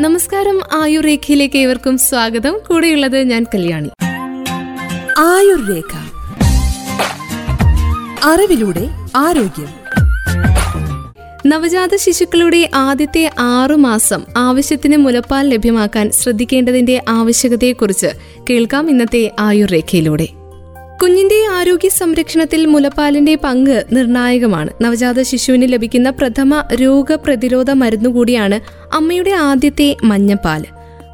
നമസ്കാരം ആയുർ രേഖയിലേക്ക് ഏവർക്കും സ്വാഗതം. കൂടെയുള്ളത് ഞാൻ കല്യാണി. ആയുർരേഖ. അറിവിലൂടെ ആരോഗ്യം. നവജാത ശിശുക്കളുടെ ആദ്യത്തെ ആറു മാസം ആവശ്യത്തിന് മുലപ്പാൽ ലഭ്യമാക്കാൻ ശ്രദ്ധിക്കേണ്ടതിന്റെ ആവശ്യകതയെക്കുറിച്ച് കേൾക്കാം ഇന്നത്തെ ആയുർരേഖയിലൂടെ. കുഞ്ഞിന്റെ ആരോഗ്യ സംരക്ഷണത്തിൽ മുലപ്പാലിന്റെ പങ്ക് നിർണായകമാണ്. നവജാത ശിശുവിന് ലഭിക്കുന്ന പ്രഥമ രോഗപ്രതിരോധ മരുന്നുകൂടിയാണ് അമ്മയുടെ ആദ്യത്തെ മഞ്ഞപ്പാൽ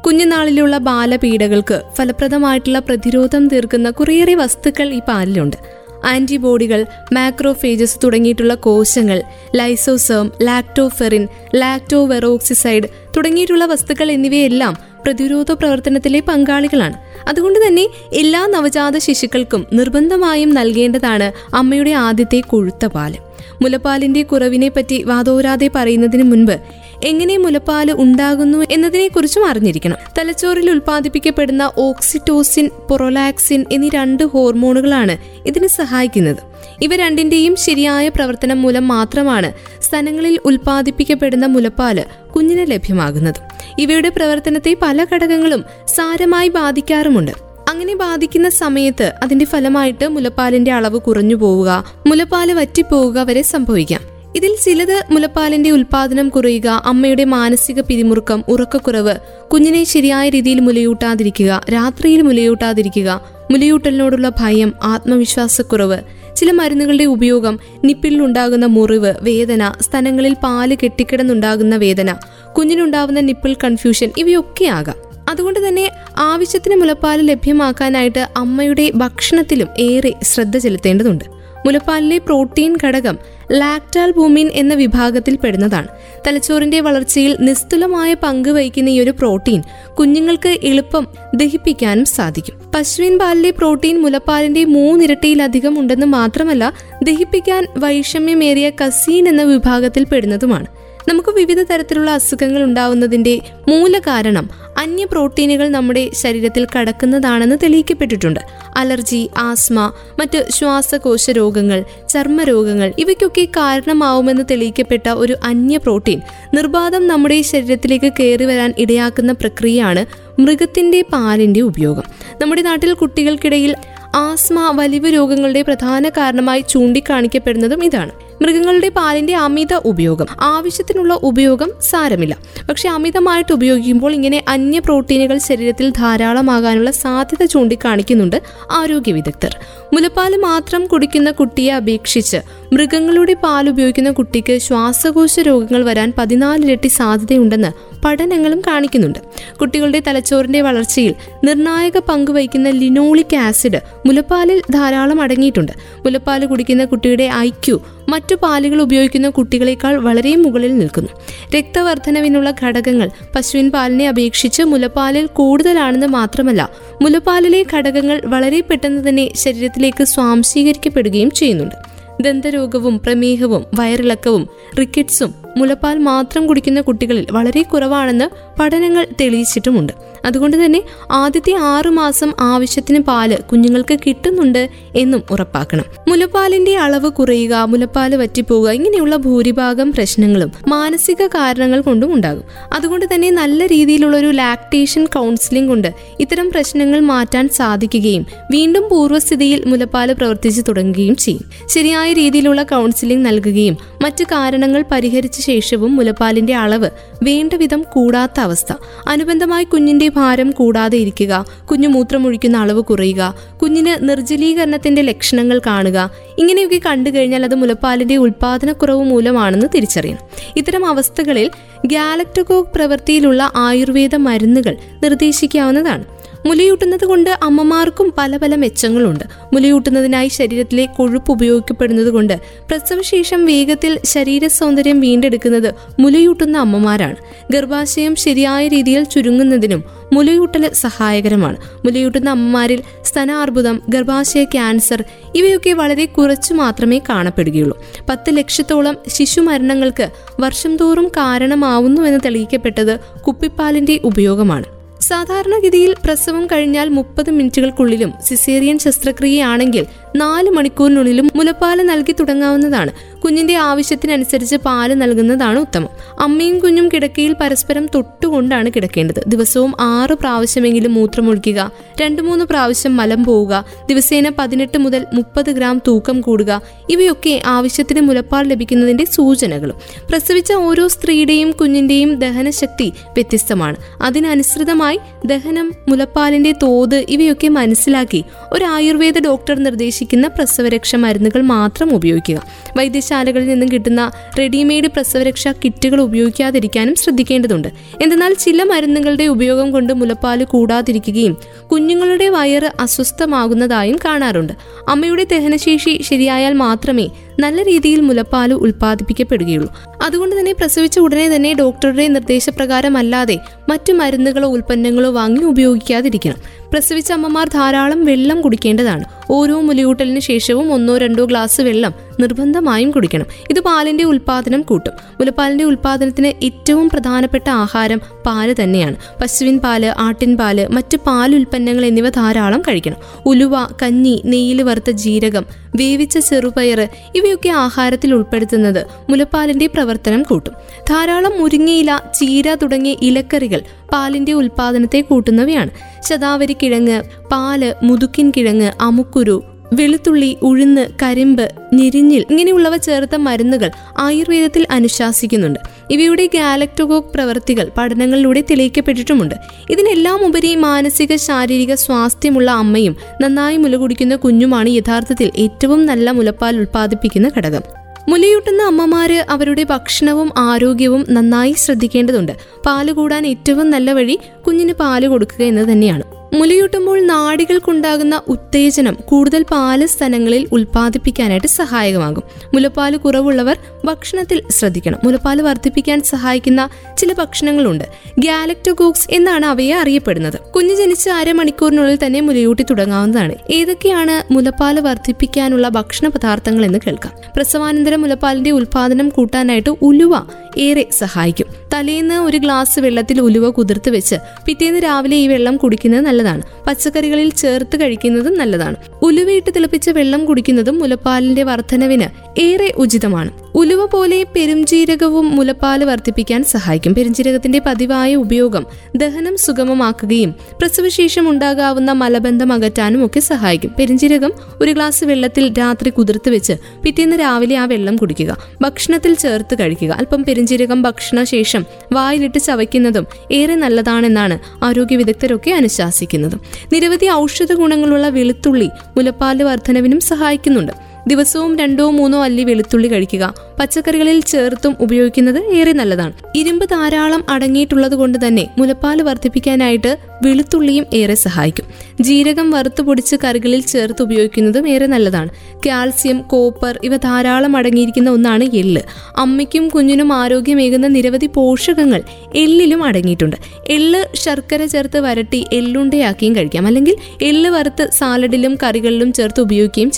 കുഞ്ഞുനാളിലുള്ള ബാലപീഡകൾക്ക് ഫലപ്രദമായിട്ടുള്ള പ്രതിരോധം തീർക്കുന്ന കുറേയേറെ വസ്തുക്കൾ ഈ പാലിലുണ്ട്. ആന്റിബോഡികൾ മാക്രോഫേജസ് തുടങ്ങിയിട്ടുള്ള കോശങ്ങൾ ലൈസോസേം ലാക്ടോഫെറിൻ ലാക്ടോവെറോക്സിസൈഡ് തുടങ്ങിയിട്ടുള്ള വസ്തുക്കൾ എന്നിവയെല്ലാം പ്രതിരോധ പ്രവർത്തനത്തിലെ പങ്കാളികളാണ്. അതുകൊണ്ട് തന്നെ എല്ലാ നവജാത ശിശുക്കൾക്കും നിർബന്ധമായും നൽകേണ്ടതാണ് അമ്മയുടെ ആദ്യത്തെ കൊഴുത്ത പാൽ. മുലപ്പാലിന്റെ കുറവിനെ പറ്റി വാതോരാതെ പറയുന്നതിന് മുൻപ് എങ്ങനെ മുലപ്പാൽ ഉണ്ടാകുന്നു എന്നതിനെക്കുറിച്ചും അറിഞ്ഞിരിക്കണം. തലച്ചോറിൽ ഉൽപ്പാദിപ്പിക്കപ്പെടുന്ന ഓക്സിറ്റോസിൻ പൊറോലാക്സിൻ എന്നീ രണ്ട് ഹോർമോണുകളാണ് ഇതിന് സഹായിക്കുന്നത്. ഇവ രണ്ടിന്റെയും ശരിയായ പ്രവർത്തനം മൂലം മാത്രമാണ് സ്ഥലങ്ങളിൽ ഉൽപ്പാദിപ്പിക്കപ്പെടുന്ന മുലപ്പാൽ കുഞ്ഞിന് ലഭ്യമാകുന്നത്. ഇവയുടെ പ്രവർത്തനത്തെ പല ഘടകങ്ങളും സാരമായി ബാധിക്കാറുമുണ്ട്. അങ്ങനെ ബാധിക്കുന്ന സമയത്ത് അതിന്റെ ഫലമായിട്ട് മുലപ്പാലിന്റെ അളവ് കുറഞ്ഞു പോവുക മുലപ്പാൽ വറ്റിപ്പോവുക വരെ സംഭവിക്കാം. ഇതിൽ ചിലത് മുലപ്പാലിന്റെ ഉൽപാദനം കുറയുക അമ്മയുടെ മാനസിക പിരിമുറുക്കം ഉറക്കക്കുറവ് കുഞ്ഞിനെ ശരിയായ രീതിയിൽ മുലയൂട്ടാതിരിക്കുക രാത്രിയിൽ മുലയൂട്ടാതിരിക്കുക മുലയൂട്ടലിനോടുള്ള ഭയം ആത്മവിശ്വാസക്കുറവ് ചില മരുന്നുകളുടെ ഉപയോഗം നിപ്പിളിലുണ്ടാകുന്ന മുറിവ് വേദന സ്ഥലങ്ങളിൽ പാൽ കെട്ടിക്കിടന്നുണ്ടാകുന്ന വേദന കുഞ്ഞിനുണ്ടാകുന്ന നിപ്പിൾ കൺഫ്യൂഷൻ ഇവയൊക്കെ ആകാം. അതുകൊണ്ട് തന്നെ ആവശ്യത്തിന് മുലപ്പാൽ ലഭ്യമാക്കാനായിട്ട് അമ്മയുടെ ഭക്ഷണത്തിലും ഏറെ ശ്രദ്ധ ചെലുത്തേണ്ടതുണ്ട്. മുലപ്പാലിലെ പ്രോട്ടീൻ ഘടകം ലാക്ടാൽ ഭൂമിൻ എന്ന വിഭാഗത്തിൽ പെടുന്നതാണ്. തലച്ചോറിന്റെ വളർച്ചയിൽ നിസ്തുലമായ പങ്ക് വഹിക്കുന്ന ഈ ഒരു പ്രോട്ടീൻ കുഞ്ഞുങ്ങൾക്ക് എളുപ്പം ദഹിപ്പിക്കാനും സാധിക്കും. പശുവിൻ പാലിലെ പ്രോട്ടീൻ മുലപ്പാലിന്റെ മൂന്നിരട്ടിയിലധികം ഉണ്ടെന്ന് മാത്രമല്ല ദഹിപ്പിക്കാൻ വൈഷമ്യമേറിയ കസീൻ എന്ന വിഭാഗത്തിൽ പെടുന്നതുമാണ്. നമുക്ക് വിവിധ തരത്തിലുള്ള അസുഖങ്ങൾ ഉണ്ടാവുന്നതിന്റെ മൂലകാരണം അന്യ പ്രോട്ടീനുകൾ നമ്മുടെ ശരീരത്തിൽ കടക്കുന്നതാണെന്ന് തെളിയിക്കപ്പെട്ടിട്ടുണ്ട്. അലർജി ആസ്മ മറ്റ് ശ്വാസകോശ രോഗങ്ങൾ ചർമ്മരോഗങ്ങൾ ഇവയ്ക്കൊക്കെ കാരണമാവുമെന്ന് തെളിയിക്കപ്പെട്ട ഒരു അന്യ പ്രോട്ടീൻ നിർബാധം നമ്മുടെ ശരീരത്തിലേക്ക് കയറി വരാൻ ഇടയാക്കുന്ന പ്രക്രിയയാണ് മൃഗത്തിന്റെ പാലിന്റെ ഉപയോഗം. നമ്മുടെ നാട്ടിൽ കുട്ടികൾക്കിടയിൽ ആസ്മ വലിവ് രോഗങ്ങളുടെ പ്രധാന കാരണമായി ചൂണ്ടിക്കാണിക്കപ്പെടുന്നതും ഇതാണ്. മൃഗങ്ങളുടെ പാലിന്റെ അമിത ഉപയോഗം. ആവശ്യത്തിനുള്ള ഉപയോഗം സാരമില്ല. പക്ഷെ അമിതമായിട്ട് ഉപയോഗിക്കുമ്പോൾ ഇങ്ങനെ അന്യ പ്രോട്ടീനുകൾ ശരീരത്തിൽ ധാരാളമാകാനുള്ള സാധ്യത ചൂണ്ടിക്കാണിക്കുന്നുണ്ട് ആരോഗ്യ വിദഗ്ധർ. മുലപ്പാൽ മാത്രം കുടിക്കുന്ന കുട്ടിയെ അപേക്ഷിച്ച് മൃഗങ്ങളുടെ പാൽ ഉപയോഗിക്കുന്ന കുട്ടിക്ക് ശ്വാസകോശ രോഗങ്ങൾ വരാൻ പതിനാലിരട്ടി സാധ്യതയുണ്ടെന്ന് പഠനങ്ങളും കാണിക്കുന്നുണ്ട്. കുട്ടികളുടെ തലച്ചോറിന്റെ വളർച്ചയിൽ നിർണായക പങ്ക് വഹിക്കുന്ന ലിനോളിക് ആസിഡ് മുലപ്പാലിൽ ധാരാളം അടങ്ങിയിട്ടുണ്ട്. മുലപ്പാൽ കുടിക്കുന്ന കുട്ടിയുടെ ഐക്യു മറ്റു പാലുകൾ ഉപയോഗിക്കുന്ന കുട്ടികളെക്കാൾ വളരെ മുകളിൽ നിൽക്കുന്നു. രക്തവർദ്ധനവിനുള്ള ഘടകങ്ങൾ പശുവിൻ പാലിനെ അപേക്ഷിച്ച് മുലപ്പാലിൽ കൂടുതലാണെന്ന് മാത്രമല്ല മുലപ്പാലിലെ ഘടകങ്ങൾ വളരെ പെട്ടെന്ന് തന്നെ ശരീരത്തിലേക്ക് സ്വാംശീകരിക്കപ്പെടുകയും ചെയ്യുന്നുണ്ട്. ദന്തരോഗവും പ്രമേഹവും വയറിളക്കവും റിക്കറ്റ്സും മുലപ്പാൽ മാത്രം കുടിക്കുന്ന കുട്ടികളിൽ വളരെ കുറവാണെന്ന് പഠനങ്ങൾ തെളിയിച്ചിട്ടുമുണ്ട്. അതുകൊണ്ട് തന്നെ ആദ്യത്തെ ആറു മാസം ആവശ്യത്തിന് പാൽ കുഞ്ഞുങ്ങൾക്ക് കിട്ടുന്നുണ്ട് എന്നും ഉറപ്പാക്കണം. മുലപ്പാലിന്റെ അളവ് കുറയുക മുലപ്പാൽ വറ്റിപ്പോവുക ഇങ്ങനെയുള്ള ഭൂരിഭാഗം പ്രശ്നങ്ങളും മാനസിക കാരണങ്ങൾ കൊണ്ടും ഉണ്ടാകും. അതുകൊണ്ട് തന്നെ നല്ല രീതിയിലുള്ള ഒരു ലാക്ടേഷൻ കൗൺസിലിംഗ് കൊണ്ട് ഇത്തരം പ്രശ്നങ്ങൾ മാറ്റാൻ സാധിക്കുകയും വീണ്ടും പൂർവസ്ഥിതിയിൽ മുലപ്പാൽ പ്രവർത്തിച്ചു തുടങ്ങുകയും ചെയ്യും. ശരിയായ രീതിയിലുള്ള കൗൺസിലിംഗ് നൽകുകയും മറ്റു കാരണങ്ങൾ പരിഹരിച്ച ശേഷവും മുലപ്പാലിന്റെ അളവ് വേണ്ട വിധം കൂടാത്ത അവസ്ഥ. അനുബന്ധമായി കുഞ്ഞിന്റെ ഭാരം കൂടാതെ ഇരിക്കുക. കുഞ്ഞു മൂത്രമൊഴിക്കുന്ന അളവ് കുറയുക. കുഞ്ഞിന് നിർജലീകരണത്തിന്റെ ലക്ഷണങ്ങൾ കാണുക. ഇങ്ങനെയൊക്കെ കണ്ടു കഴിഞ്ഞാൽ അത് മുലപ്പാലിന്റെ ഉൽപാദനക്കുറവ് മൂലമാണെന്ന് തിരിച്ചറിയണം. ഇത്തരം അവസ്ഥകളിൽ ഗാലക്ടകോക് പ്രവൃത്തിയിലുള്ള ആയുർവേദ മരുന്നുകൾ നിർദ്ദേശിക്കാവുന്നതാണ്. മുലയൂട്ടുന്നത് കൊണ്ട് അമ്മമാർക്കും പല പല മെച്ചങ്ങളുണ്ട്. മുലയൂട്ടുന്നതിനായി ശരീരത്തിലെ കൊഴുപ്പ് ഉപയോഗിക്കപ്പെടുന്നത് കൊണ്ട് പ്രസവശേഷം വേഗത്തിൽ ശരീര സൗന്ദര്യം വീണ്ടെടുക്കുന്നത് മുലയൂട്ടുന്ന അമ്മമാരാണ്. ഗർഭാശയം ശരിയായ രീതിയിൽ ചുരുങ്ങുന്നതിനും മുലയൂട്ടൽ സഹായകരമാണ്. മുലയൂട്ടുന്ന അമ്മമാരിൽ സ്തനാർബുദം ഗർഭാശയ ക്യാൻസർ ഇവയൊക്കെ വളരെ കുറച്ചു മാത്രമേ കാണപ്പെടുകയുള്ളൂ. പത്ത് ലക്ഷത്തോളം ശിശു മരണങ്ങൾക്ക് വർഷം തോറും കാരണമാവുന്നുവെന്ന് തെളിയിക്കപ്പെട്ടത് കുപ്പിപ്പാലിന്റെ ഉപയോഗമാണ്. സാധാരണഗതിയിൽ പ്രസവം കഴിഞ്ഞാൽ മുപ്പത് മിനിറ്റുകൾക്കുള്ളിലും സിസേറിയൻ ശസ്ത്രക്രിയയാണെങ്കിൽ നാല് മണിക്കൂറിനുള്ളിലും മുലപ്പാൽ നൽകി തുടങ്ങാവുന്നതാണ്. കുഞ്ഞിന്റെ ആവശ്യത്തിനനുസരിച്ച് പാൽ നൽകുന്നതാണ് ഉത്തമം. അമ്മയും കുഞ്ഞും കിടക്കയിൽ പരസ്പരം തൊട്ടുകൊണ്ടാണ് കിടക്കേണ്ടത്. ദിവസവും ആറ് പ്രാവശ്യമെങ്കിലും മൂത്രമൊഴിക്കുക രണ്ടു മൂന്ന് പ്രാവശ്യം മലം പോവുക ദിവസേന പതിനെട്ട് മുതൽ മുപ്പത് ഗ്രാം തൂക്കം കൂടുക ഇവയൊക്കെ ആവശ്യത്തിന് മുലപ്പാൽ ലഭിക്കുന്നതിന്റെ സൂചനകളും. പ്രസവിച്ച ഓരോ സ്ത്രീയുടെയും കുഞ്ഞിന്റെയും ദഹനശക്തി വ്യത്യസ്തമാണ്. അതിനനുസൃതമായി ദഹനം മുലപ്പാലിന്റെ തോത് ഇവയൊക്കെ മനസ്സിലാക്കി ഒരു ആയുർവേദ ഡോക്ടർ നിർദ്ദേശിക്കുന്ന പ്രസവരക്ഷ മരുന്നുകൾ മാത്രം ഉപയോഗിക്കുക. വൈദ്യശാലകളിൽ നിന്നും കിട്ടുന്ന റെഡിമെയ്ഡ് പ്രസവരക്ഷ കിറ്റുകൾ ഉപയോഗിക്കാതിരിക്കാനും ശ്രദ്ധിക്കേണ്ടതുണ്ട്. എന്നാൽ ചില മരുന്നുകളുടെ ഉപയോഗം കൊണ്ട് മുലപ്പാൽ കൂടാതിരിക്കുകയും കുഞ്ഞുങ്ങളുടെ വയറ് അസ്വസ്ഥമാകുന്നതായും കാണാറുണ്ട്. അമ്മയുടെ ദഹനശേഷി ശരിയായാൽ മാത്രമേ നല്ല രീതിയിൽ മുലപ്പാൽ ഉൽപ്പാദിപ്പിക്കപ്പെടുകയുള്ളൂ. അതുകൊണ്ട് തന്നെ പ്രസവിച്ച ഉടനെ തന്നെ ഡോക്ടറുടെ നിർദ്ദേശപ്രകാരമല്ലാതെ മറ്റു മരുന്നുകളോ ഉൽപ്പന്നങ്ങളോ വാങ്ങി ഉപയോഗിക്കാതിരിക്കണം. പ്രസവിച്ച അമ്മമാർ ധാരാളം വെള്ളം കുടിക്കേണ്ടതാണ്. ഓരോ മുലയൂട്ടലിന് ശേഷവും ഒന്നോ രണ്ടോ ഗ്ലാസ് വെള്ളം നിർബന്ധമായും കുടിക്കണം. ഇത് പാലിന്റെ ഉൽപാദനം കൂട്ടും. മുലപ്പാലിന്റെ ഉൽപാദനത്തിന് ഏറ്റവും പ്രധാനപ്പെട്ട ആഹാരം പാൽ തന്നെയാണ്. പശുവിൻ പാൽ ആട്ടിൻ പാൽ മറ്റ് പാലുൽപ്പന്നങ്ങൾ എന്നിവ ധാരാളം കഴിക്കണം. ഉലുവ കഞ്ഞി നെയ്യിൽ വറുത്ത ജീരകം വേവിച്ച ചെറുപയർ ഇവയൊക്കെ ആഹാരത്തിൽ ഉൾപ്പെടുത്തുന്നത് മുലപ്പാലിന്റെ പ്രവർത്തനം കൂട്ടും. ധാരാളം മുരിങ്ങയില ചീര തുടങ്ങിയ ഇലക്കറികൾ പാലിന്റെ ഉൽപാദനത്തെ കൂട്ടുന്നവയാണ്. ശതാവരി കിഴങ്ങ് പാൽ മുതുക്കിൻ കിഴങ്ങ് അമുക്കുരു വെളുത്തുള്ളി ഉഴുന്ന് കരിമ്പ് ഞെരിഞ്ഞിൽ ഇങ്ങനെയുള്ളവ ചേർത്ത മരുന്നുകൾ ആയുർവേദത്തിൽ അനുശാസിക്കുന്നുണ്ട്. ഇവയുടെ ഗാലക്ടോഗോക് പ്രവൃത്തികൾ പഠനങ്ങളിലൂടെ തെളിയിക്കപ്പെട്ടിട്ടുമുണ്ട്. ഇതിനെല്ലാം ഉപരി മാനസിക ശാരീരിക സ്വാസ്ഥ്യമുള്ള അമ്മയും നന്നായി മുല കുടിക്കുന്ന കുഞ്ഞുമാണ് യഥാർത്ഥത്തിൽ ഏറ്റവും നല്ല മുലപ്പാൽ ഉൽപ്പാദിപ്പിക്കുന്ന ഘടകം. മുലയൂട്ടുന്ന അമ്മമാര് അവരുടെ ഭക്ഷണവും ആരോഗ്യവും നന്നായി ശ്രദ്ധിക്കേണ്ടതുണ്ട്. പാൽ കൂടാൻ ഏറ്റവും നല്ല വഴി കുഞ്ഞിന് പാൽ കൊടുക്കുക എന്ന് തന്നെയാണ്. മുലയൂട്ടുമ്പോൾ നാടികൾക്കുണ്ടാകുന്ന ഉത്തേജനം കൂടുതൽ പാൽ സ്ഥലങ്ങളിൽ ഉൽപ്പാദിപ്പിക്കാനായിട്ട് സഹായകമാകും. മുലപ്പാൽ കുറവുള്ളവർ ഭക്ഷണത്തിൽ ശ്രദ്ധിക്കണം. മുലപ്പാൽ വർദ്ധിപ്പിക്കാൻ സഹായിക്കുന്ന ചില ഭക്ഷണങ്ങളുണ്ട്. ഗാലക്ടോഗോക്സ് എന്നാണ് അവയെ അറിയപ്പെടുന്നത്. കുഞ്ഞ് ജനിച്ച അരമണിക്കൂറിനുള്ളിൽ തന്നെ മുലയൂട്ടി തുടങ്ങാവുന്നതാണ്. ഏതൊക്കെയാണ് മുലപ്പാൽ വർദ്ധിപ്പിക്കാനുള്ള ഭക്ഷണ പദാർത്ഥങ്ങൾ എന്ന് കേൾക്കാം. പ്രസവാനന്തര മുലപ്പാലിന്റെ ഉൽപാദനം കൂട്ടാനായിട്ട് ഉലുവ ഏറെ സഹായിക്കും. തലേന്ന് ഒരു ഗ്ലാസ് വെള്ളത്തിൽ ഉലുവ കുതിർത്ത് വെച്ച് പിറ്റേന്ന് രാവിലെ ഈ വെള്ളം കുടിക്കുന്നത് നല്ലതാണ്. പച്ചക്കറികളിൽ ചേർത്ത് കഴിക്കുന്നതും നല്ലതാണ്. ഉലുവയിട്ട് തിളപ്പിച്ച വെള്ളം കുടിക്കുന്നതും മുലപ്പാലിന്റെ വർധനവിന് ഏറെ ഉചിതമാണ്. ഉലുവ പോലെ പെരുംജീരകവും മുലപ്പാൽ വർദ്ധിപ്പിക്കാൻ സഹായിക്കും. പെരുംജീരകത്തിന്റെ പതിവായ ഉപയോഗം ദഹനം സുഗമമാക്കുകയും പ്രസവശേഷം ഉണ്ടാകാവുന്ന മലബന്ധം അകറ്റാനും ഒക്കെ സഹായിക്കും. പെരുംജീരകം ഒരു ഗ്ലാസ് വെള്ളത്തിൽ രാത്രി കുതിർത്ത് വെച്ച് പിറ്റേന്ന് രാവിലെ ആ വെള്ളം കുടിക്കുക. ഭക്ഷണത്തിൽ ചേർത്ത് കഴിക്കുക. അല്പം പെരുംജീരകം ഭക്ഷണശേഷം വായിലിട്ട് ചവയ്ക്കുന്നതും ഏറെ നല്ലതാണെന്നാണ് ആരോഗ്യ വിദഗ്ധരൊക്കെ അനുശാസിക്കുന്നത്. നിരവധി ഔഷധ ഗുണങ്ങളുള്ള വെളുത്തുള്ളി മുലപ്പാൽ വർധനവിനും സഹായിക്കുന്നുണ്ട്. ദിവസവും രണ്ടോ മൂന്നോ അല്ലി വെളുത്തുള്ളി കഴിക്കുക. പച്ചക്കറികളിൽ ചേർത്തും ഉപയോഗിക്കുന്നത് ഏറെ നല്ലതാണ്. ഇരുമ്പ് ധാരാളം അടങ്ങിയിട്ടുള്ളത് കൊണ്ട് തന്നെ മുലപ്പാൽ വർദ്ധിപ്പിക്കാനായിട്ട് വെളുത്തുള്ളിയും ഏറെ സഹായിക്കും. ജീരകം വറുത്തു പൊടിച്ച് കറികളിൽ ചേർത്ത് ഉപയോഗിക്കുന്നതും ഏറെ നല്ലതാണ്. കാൽസ്യം കോപ്പർ ഇവ ധാരാളം അടങ്ങിയിരിക്കുന്ന ഒന്നാണ് എള്ള്. അമ്മയ്ക്കും കുഞ്ഞിനും ആരോഗ്യമേകുന്ന നിരവധി പോഷകങ്ങൾ എള്ളിലും അടങ്ങിയിട്ടുണ്ട്. എള്ള് ശർക്കര ചേർത്ത് വരട്ടി എള്ളുണ്ടയാക്കിയും കഴിക്കാം. അല്ലെങ്കിൽ എള്ള് വറുത്ത് സാലഡിലും കറികളിലും ചേർത്ത് ഉപയോഗിക്കുകയും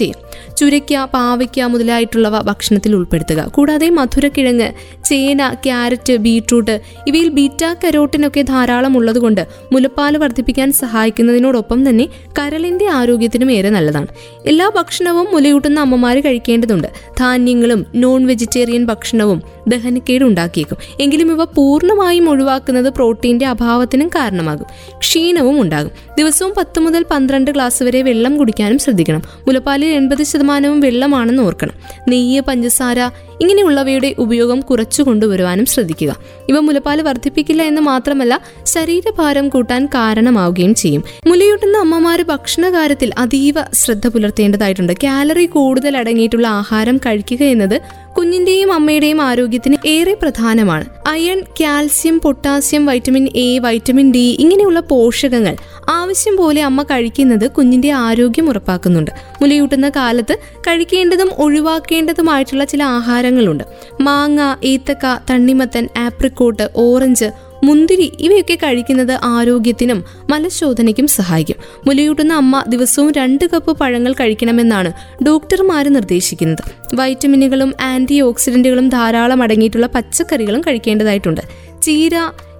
ചുരയ്ക്ക പാവയ്ക്ക മുതലായിട്ടുള്ളവ ഭക്ഷണത്തിൽ ഉൾപ്പെടുത്തുക. കൂടാതെ മധുരക്കിഴങ്ങ് ചേന ക്യാരറ്റ് ബീട്രൂട്ട് ഇവയിൽ ബീറ്റ കരോട്ടിനൊക്കെ ധാരാളം ഉള്ളതുകൊണ്ട് മുലപ്പാൽ വർദ്ധിപ്പിക്കാൻ സഹായിക്കുന്നതിനോടൊപ്പം തന്നെ കരളിന്റെ ആരോഗ്യത്തിനും ഏറെ നല്ലതാണ്. എല്ലാ ഭക്ഷണവും മുലയൂട്ടുന്ന അമ്മമാർ കഴിക്കേണ്ടതുണ്ട്. ധാന്യങ്ങളും നോൺ വെജിറ്റേറിയൻ ഭക്ഷണവും ദഹനക്കേട് ഉണ്ടാക്കിയേക്കും. എങ്കിലും ഇവ പൂർണമായും ഒഴിവാക്കുന്നത് പ്രോട്ടീന്റെ അഭാവത്തിനും കാരണമാകും. ക്ഷീണവും ഉണ്ടാകും. ദിവസവും പത്ത് മുതൽ പന്ത്രണ്ട് ഗ്ലാസ് വരെ വെള്ളം കുടിക്കാനും ശ്രദ്ധിക്കണം. മുലപ്പാലിൽ എൺപത് ശതമാനവും വെള്ളമാണെന്ന് ഓർക്കണം. നെയ്യ് പഞ്ചസാര ഇങ്ങനെയുള്ളവയുടെ ഉപയോഗം കുറച്ചു കൊണ്ടുവരുവാനും ശ്രദ്ധിക്കുക. ഇവ മുലപ്പാൽ വർദ്ധിപ്പിക്കില്ല എന്ന് മാത്രമല്ല ശരീരഭാരം കൂട്ടാൻ കാരണമാവുകയും ചെയ്യും. മുലയൂട്ടുന്ന അമ്മമാർ ഭക്ഷണ കാര്യത്തിൽ അതീവ ശ്രദ്ധ പുലർത്തേണ്ടതായിട്ടുണ്ട്. കാലറി കൂടുതൽ അടങ്ങിയിട്ടുള്ള ആഹാരം കഴിക്കുക എന്നത് കുഞ്ഞിന്റെയും അമ്മയുടെയും ആരോഗ്യത്തിന് ഏറെ പ്രധാനമാണ്. Iron calcium potassium vitamin A vitamin D ഇങ്ങനെയുള്ള പോഷകങ്ങൾ ആവശ്യം പോലെ അമ്മ കഴിക്കുന്നത് കുഞ്ഞിന്റെ ആരോഗ്യം ഉറപ്പാക്കുന്നുണ്ട്. മുലയൂട്ടുന്ന കാലത്ത് കഴിക്കേണ്ടതും ഒഴിവാക്കേണ്ടതുമായിട്ടുള്ള ചില ആഹാരങ്ങളുണ്ട്. മാങ്ങ ഈത്തക്ക തണ്ണിമത്തൻ ആപ്രിക്കോട്ട് ഓറഞ്ച് മുന്തിരി ഇവയൊക്കെ കഴിക്കുന്നത് ആരോഗ്യത്തിനും മലശോധനയ്ക്കും സഹായിക്കും. മുലയൂട്ടുന്ന അമ്മ ദിവസവും രണ്ട് കപ്പ് പഴങ്ങൾ കഴിക്കണമെന്നാണ് ഡോക്ടർമാർ നിർദ്ദേശിക്കുന്നത്. വൈറ്റമിനുകളും ആന്റി ഓക്സിഡന്റുകളും ധാരാളം അടങ്ങിയിട്ടുള്ള പച്ചക്കറികളും കഴിക്കേണ്ടതായിട്ടുണ്ട്. ചീര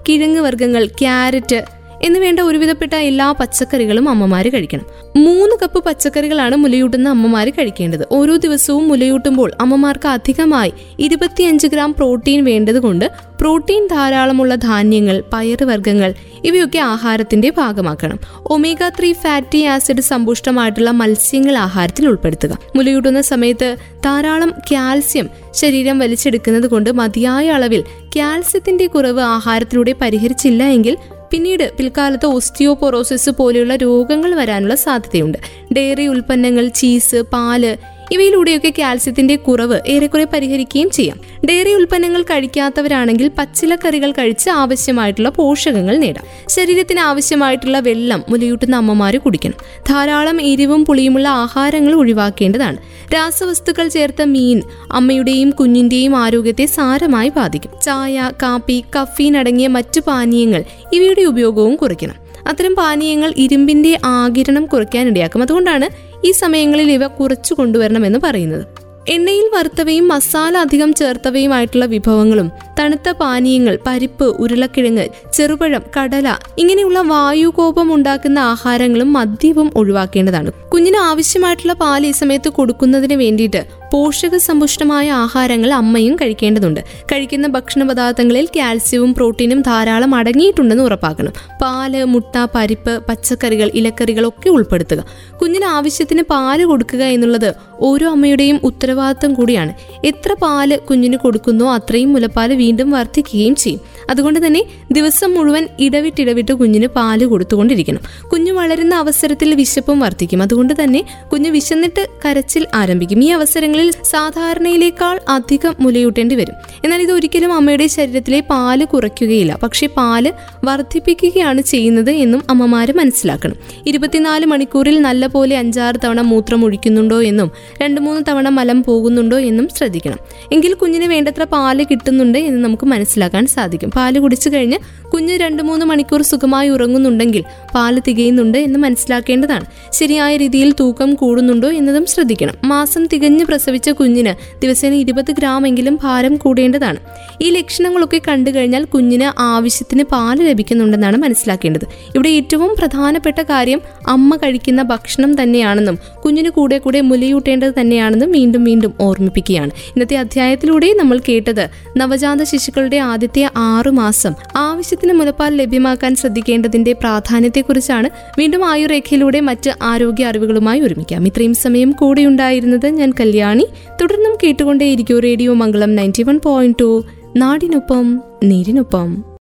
കിഴങ്ങ് വർഗങ്ങൾ ക്യാരറ്റ് എന്ന് വേണ്ട ഒരുവിധപ്പെട്ട എല്ലാ പച്ചക്കറികളും അമ്മമാർ കഴിക്കണം. മൂന്ന് കപ്പ് പച്ചക്കറികളാണ് മുലയൂട്ടുന്ന അമ്മമാർ കഴിക്കേണ്ടത്. ഓരോ ദിവസവും മുലയൂട്ടുമ്പോൾ അമ്മമാർക്ക് അധികമായി ഇരുപത്തിയഞ്ച് ഗ്രാം പ്രോട്ടീൻ വേണ്ടതുകൊണ്ട് പ്രോട്ടീൻ ധാരാളമുള്ള ധാന്യങ്ങൾ പയറുവർഗങ്ങൾ ഇവയൊക്കെ ആഹാരത്തിന്റെ ഭാഗമാക്കണം. ഒമേഗ ത്രീ ഫാറ്റി ആസിഡ് സമ്പുഷ്ടമായിട്ടുള്ള മത്സ്യങ്ങൾ ആഹാരത്തിൽ ഉൾപ്പെടുത്തുക. മുലയൂട്ടുന്ന സമയത്ത് ധാരാളം കാൽസ്യം ശരീരം വലിച്ചെടുക്കുന്നത് കൊണ്ട് മതിയായ അളവിൽ കാൽസ്യത്തിന്റെ കുറവ് ആഹാരത്തിലൂടെ പരിഹരിച്ചില്ല എങ്കിൽ പിന്നീട് പിൽക്കാലത്ത് ഓസ്റ്റിയോപൊറോസിസ് പോലെയുള്ള രോഗങ്ങൾ വരാനുള്ള സാധ്യതയുണ്ട്. ഡെയറി ഉൽപ്പന്നങ്ങൾ ചീസ് പാൽ ഇവയിലൂടെയൊക്കെ കാൽസ്യത്തിന്റെ കുറവ് ഏറെക്കുറെ പരിഹരിക്കുകയും ചെയ്യാം. ഡയറി ഉൽപ്പന്നങ്ങൾ കഴിക്കാത്തവരാണെങ്കിൽ പച്ചിലക്കറികൾ കഴിച്ച് ആവശ്യമായിട്ടുള്ള പോഷകങ്ങൾ നേടാം. ശരീരത്തിന് ആവശ്യമായിട്ടുള്ള വെള്ളം മുലയൂട്ടുന്ന അമ്മമാർ കുടിക്കണം. ധാരാളം എരിവും പുളിയുമുള്ള ആഹാരങ്ങൾ ഒഴിവാക്കേണ്ടതാണ്. രാസവസ്തുക്കൾ ചേർത്ത മീൻ അമ്മയുടെയും കുഞ്ഞിന്റെയും ആരോഗ്യത്തെ സാരമായി ബാധിക്കും. ചായ കാപ്പി കഫീൻ അടങ്ങിയ മറ്റു പാനീയങ്ങൾ ഇവയുടെ ഉപയോഗവും കുറയ്ക്കണം. അത്തരം പാനീയങ്ങൾ ഇരുമ്പിന്റെ ആകിരണം കുറയ്ക്കാനിടയാക്കും. അതുകൊണ്ടാണ് ഈ സമയങ്ങളിൽ ഇവ കുറച്ചു കൊണ്ടുവരണമെന്ന് പറയുന്നത്. എണ്ണയിൽ വറുത്തവയും മസാല അധികം ചേർത്തവയുമായിട്ടുള്ള വിഭവങ്ങളും തണുത്ത പാനീയങ്ങൾ പരിപ്പ് ഉരുളക്കിഴങ്ങ് ചെറുപഴം കടല ഇങ്ങനെയുള്ള വായുകോപം ഉണ്ടാക്കുന്ന ആഹാരങ്ങളും മദ്യവും ഒഴിവാക്കേണ്ടതാണ്. കുഞ്ഞിന് ആവശ്യമായിട്ടുള്ള പാൽ ഈ സമയത്ത് കൊടുക്കുന്നതിന് വേണ്ടിയിട്ട് പോഷക സമ്പുഷ്ടമായ ആഹാരങ്ങൾ അമ്മയും കഴിക്കേണ്ടതുണ്ട്. കഴിക്കുന്ന ഭക്ഷണ പദാർത്ഥങ്ങളിൽ കാൽസ്യവും പ്രോട്ടീനും ധാരാളം അടങ്ങിയിട്ടുണ്ടെന്ന് ഉറപ്പാക്കണം. പാൽ മുട്ട പരിപ്പ് പച്ചക്കറികൾ ഇലക്കറികൾ ഒക്കെ ഉൾപ്പെടുത്തുക. കുഞ്ഞിന് ആവശ്യത്തിന് പാൽ കൊടുക്കുക എന്നുള്ളത് ഓരോ അമ്മയുടെയും ഉത്തരവാദിത്തം കൂടിയാണ്. എത്ര പാൽ കുഞ്ഞിന് കൊടുക്കുന്നോ അത്രയും മുലപ്പാൽ വീണ്ടും വർദ്ധിക്കുകയും ചെയ്യും. അതുകൊണ്ട് തന്നെ ദിവസം മുഴുവൻ ഇടവിട്ടിടവിട്ട് കുഞ്ഞിന് പാൽ കൊടുത്തുകൊണ്ടിരിക്കണം. കുഞ്ഞു വളരുന്ന അവസരത്തിൽ വിശപ്പും വർദ്ധിക്കും അതുകൊണ്ട് തന്നെ കുഞ്ഞ് വിശന്നിട്ട് കരച്ചിൽ ആരംഭിക്കും. ഈ അവസരങ്ങളിൽ സാധാരണയിലേക്കാൾ അധികം മുലയൂട്ടേണ്ടി വരും. എന്നാൽ ഇത് ഒരിക്കലും അമ്മയുടെ ശരീരത്തിലെ പാൽ കുറയ്ക്കുകയില്ല. പക്ഷേ പാൽ വർദ്ധിപ്പിക്കുകയാണ് ചെയ്യുന്നത് എന്നും അമ്മമാര് മനസ്സിലാക്കണം. ഇരുപത്തിനാല് മണിക്കൂറിൽ നല്ല പോലെ അഞ്ചാറ് തവണ മൂത്രം ഒഴിക്കുന്നുണ്ടോ എന്നും രണ്ട് മൂന്ന് തവണ മലം പോകുന്നുണ്ടോ എന്നും ശ്രദ്ധിക്കണം. എങ്കിൽ കുഞ്ഞിന് വേണ്ടത്ര പാൽ കിട്ടുന്നുണ്ട് എന്ന് നമുക്ക് മനസ്സിലാക്കാൻ സാധിക്കും. പാൽ കുടിച്ചു കഴിഞ്ഞ് കുഞ്ഞ് രണ്ടു മൂന്ന് മണിക്കൂർ സുഖമായി ഉറങ്ങുന്നുണ്ടെങ്കിൽ പാൽ തികയുന്നുണ്ട് എന്ന് മനസ്സിലാക്കേണ്ടതാണ്. ശരിയായ രീതിയിൽ തൂക്കം കൂടുന്നുണ്ടോ എന്നതും ശ്രദ്ധിക്കണം. മാസം തികഞ്ഞ് പ്രസവിച്ച കുഞ്ഞിന് ദിവസേന ഇരുപത് ഗ്രാം എങ്കിലും ഭാരം കൂടേണ്ടതാണ്. ഈ ലക്ഷണങ്ങളൊക്കെ കണ്ടു കഴിഞ്ഞാൽ കുഞ്ഞിന് ആവശ്യത്തിന് പാൽ ലഭിക്കുന്നുണ്ടെന്നാണ് മനസ്സിലാക്കേണ്ടത്. ഇവിടെ ഏറ്റവും പ്രധാനപ്പെട്ട കാര്യം അമ്മ കഴിക്കുന്ന ഭക്ഷണം തന്നെയാണെന്നും കുഞ്ഞിന് കൂടെ കൂടെ മുലയൂട്ടേണ്ടത് തന്നെയാണെന്നും വീണ്ടും വീണ്ടും ഓർമ്മിപ്പിക്കുകയാണ്. ഇന്നത്തെ അധ്യായത്തിലൂടെ നമ്മൾ കേട്ടത് നവജാത ശിശുക്കളുടെ ആദ്യത്തെ ആറു മാസം ആവശ്യത്തിന് മുലപ്പാൽ ലഭ്യമാക്കാൻ ശ്രദ്ധിക്കേണ്ടതിന്റെ പ്രാധാന്യത്തെക്കുറിച്ചാണ് വീണ്ടും ആയുർരേഖയിലൂടെ മറ്റ് ആരോഗ്യ അറിവുകളുമായി ഒരുമിക്കാം. ഇത്രയും സമയം കൂടെ ഉണ്ടായിരുന്നത് ഞാൻ കല്യാണി. തുടർന്നും കേട്ടുകൊണ്ടേയിരിക്കും radio Mangalam ninety one point two. നാടിനൊപ്പം നീരിനൊപ്പം.